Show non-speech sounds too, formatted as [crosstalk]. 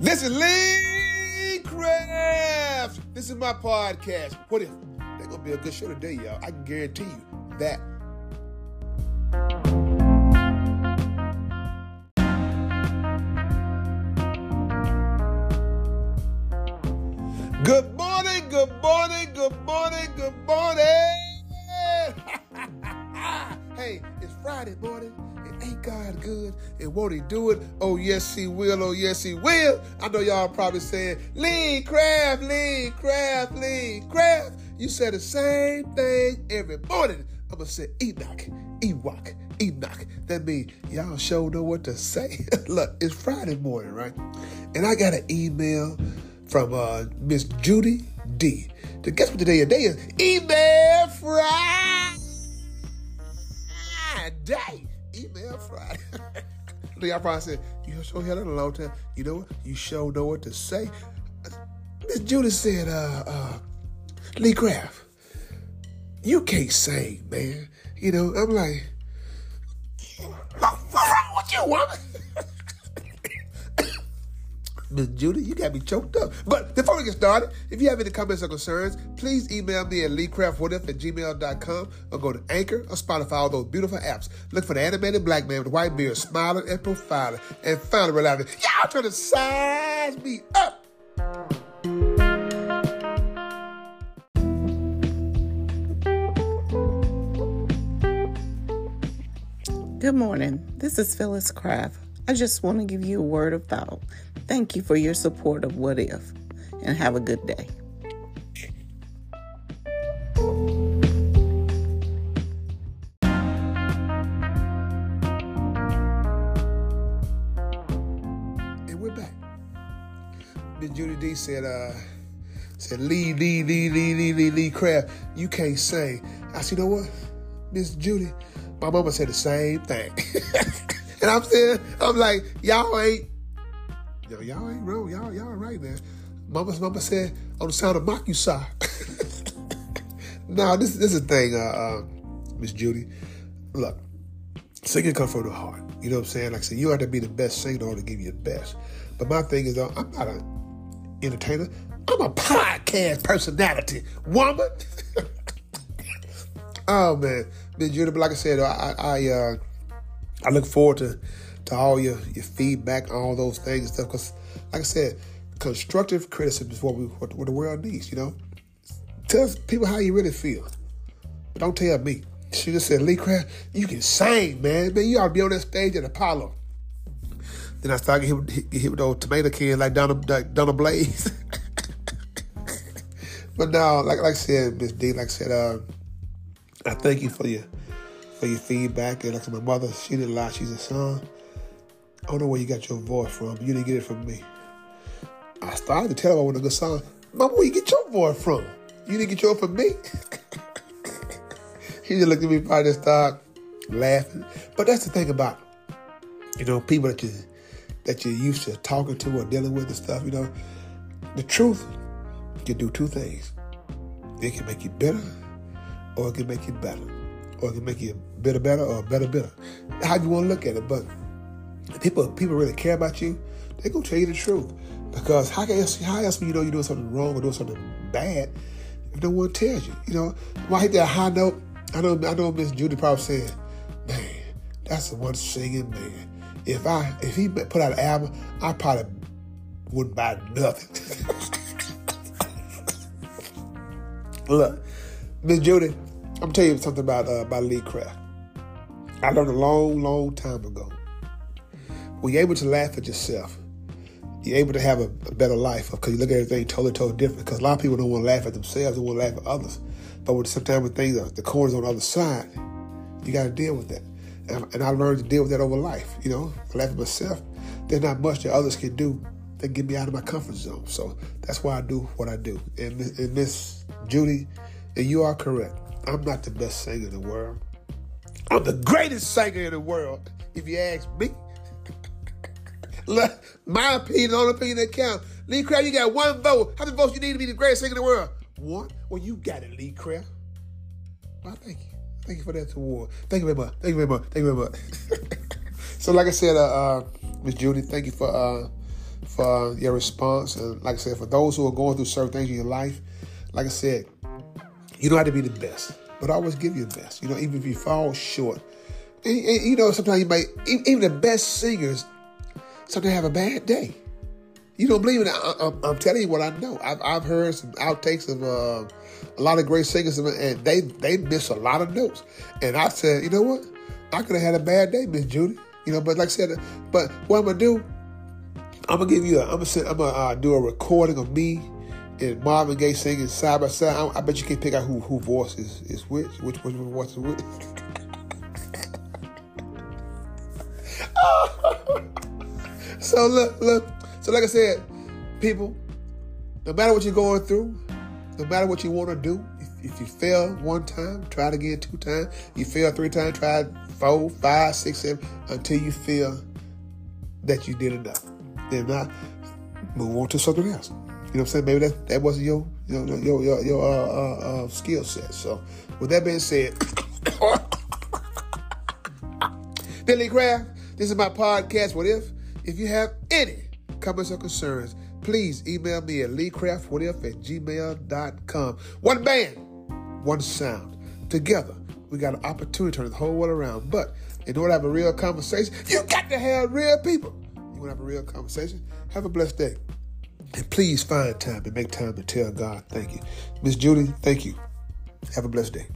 This is Lee Craft. This is my podcast. What if? They're gonna be a good show today, y'all. I can guarantee you that. Good morning, good morning, good morning, good morning. [laughs] hey, it's Friday morning. It ain't God good? And won't he do it? Oh, yes, he will. Oh, yes, he will. I know y'all probably saying, Lee Craft, Lee Craft, Lee Craft. You said the same thing every morning. I'm going to say Enoch, Ewok, Enoch. That means y'all sure know what to say. [laughs] Look, it's Friday morning, right? And I got an email from uh, Miss Judy D. To guess what today Today is? Email Friday. Email Friday. [laughs] Y'all probably said, you sure had a long time. You know what? You sure know what to say. Miss Judy said, uh, uh, Lee Craft, you can't sing, man. You know, I'm like, what's wrong with you, woman? Miss Judy, you got me choked up. But before we get started, if you have any comments or concerns, please email me at leecraftwhatif at gmail.com or go to Anchor or Spotify, all those beautiful apps. Look for the animated black man with white beard, smiling and profiling, and finally realizing, y'all trying to size me up. Good morning. This is Phyllis Craft. I just want to give you a word of thought. Thank you for your support of What If, and have a good day. And we're back. Miss Judy D said, uh, said, Lee, Lee, Lee, Lee, Lee, Lee, Lee Craft, you can't sing. I said, you know what? Miss Judy, my mama said the same thing. [laughs] and I'm saying, I'm like, y'all ain't, yo, y'all ain't wrong. Y'all, y'all right, man. Mama's mama said, on the sound of saw. [laughs] now, this, this is the thing, uh, uh, Miss Judy. Look, singing comes from the heart. You know what I'm saying? Like I said, you have to be the best singer to give you the best. But my thing is, though, I'm not an entertainer. I'm a podcast personality, woman. [laughs] oh man, Miss Judy, but like I said, I I uh, I look forward to to all your your feedback, all those things and stuff. Because, like I said, constructive criticism is what we what, what the world needs. You know, tell people how you really feel, but don't tell me. She just said, Lee Craft, you can sing, man. Man, you ought to be on that stage at Apollo. Then I started getting hit, hit with those tomato cans like Donna, like Donna Blaze. [laughs] but now, like, like I said, Miss D, like I said, uh, I thank you for your for your feedback. And like my mother, she didn't lie. She's a son. I don't know where you got your voice from. You didn't get it from me. I started to tell her I want a good song. Mama, where you get your voice from? You didn't get yours from me. [laughs] he just looked at me, probably just started laughing. But that's the thing about, you know, people that you that you're used to talking to or dealing with and stuff. You know, the truth can do two things. It can make you bitter, or it can make you better, or it can make you bitter better or better better. How do you want to look at it, but people people really care about you. They gonna tell you the truth because how else how else will you know you're doing something wrong or doing something bad if no one tells you? You know, I hit that high note, I know I know Miss Judy probably said, "Man, that's the one singing man." If I if he put out an album, I probably wouldn't buy nothing. [laughs] Look, Miss Judy, I'm telling you something about uh, about Lee Craft. I learned a long, long time ago. When you're able to laugh at yourself, you're able to have a, a better life because you look at everything totally, totally different. Because a lot of people don't want to laugh at themselves, they want to laugh at others. But when sometimes when things are the corners on the other side, you got to deal with that. And, and I learned to deal with that over life. You know, I laugh at myself. There's not much that others can do that get me out of my comfort zone. So that's why I do what I do. And, and Miss Judy, and you are correct. I'm not the best singer in the world. I'm the greatest singer in the world, if you ask me. My opinion, the only opinion that counts. Lee Craft, you got one vote. How many votes you need to be the greatest singer in the world? One? Well, you got it, Lee Craft. Well, thank you. Thank you for that award. Thank you very much. Thank you very much. Thank you very much. [laughs] so, like I said, uh, uh, Miss Judy, thank you for uh, for your response. And like I said, for those who are going through certain things in your life, like I said, you don't have to be the best, but always give your best. You know, even if you fall short. And, and, you know, sometimes you might, even the best singers, sometimes have a bad day. You don't believe it? I, am telling you what I know. I've, I've heard some outtakes of uh, a lot of great singers, and they they miss a lot of notes. And I said, you know what? I could have had a bad day, Miss Judy. You know, but like I said, but what I'm gonna do, I'm gonna give you, a, I'm gonna, send, I'm gonna uh, do a recording of me and Marvin Gaye singing side by side. I, I bet you can't pick out who who voice is, is which, which which voice is which. [laughs] so look, look. So like I said, people, no matter what you're going through, no matter what you want to do, if, if you fail one time, try it again two times. You fail three times, try four, five, six, seven, until you feel that you did enough. Then not move on to something else. You know what I'm saying? Maybe that, that wasn't your your your your, your uh, uh, uh, skill set. So, with that being said, [coughs] Billy Craft, this is my podcast. What if? If you have any comments or concerns, please email me at leecraftwhatif at gmail.com. One band, one sound. Together, we got an opportunity to turn the whole world around. But in order to have a real conversation, you got to have real people. You want to have a real conversation? Have a blessed day. And please find time and make time to tell God thank you. Miss Judy, thank you. Have a blessed day.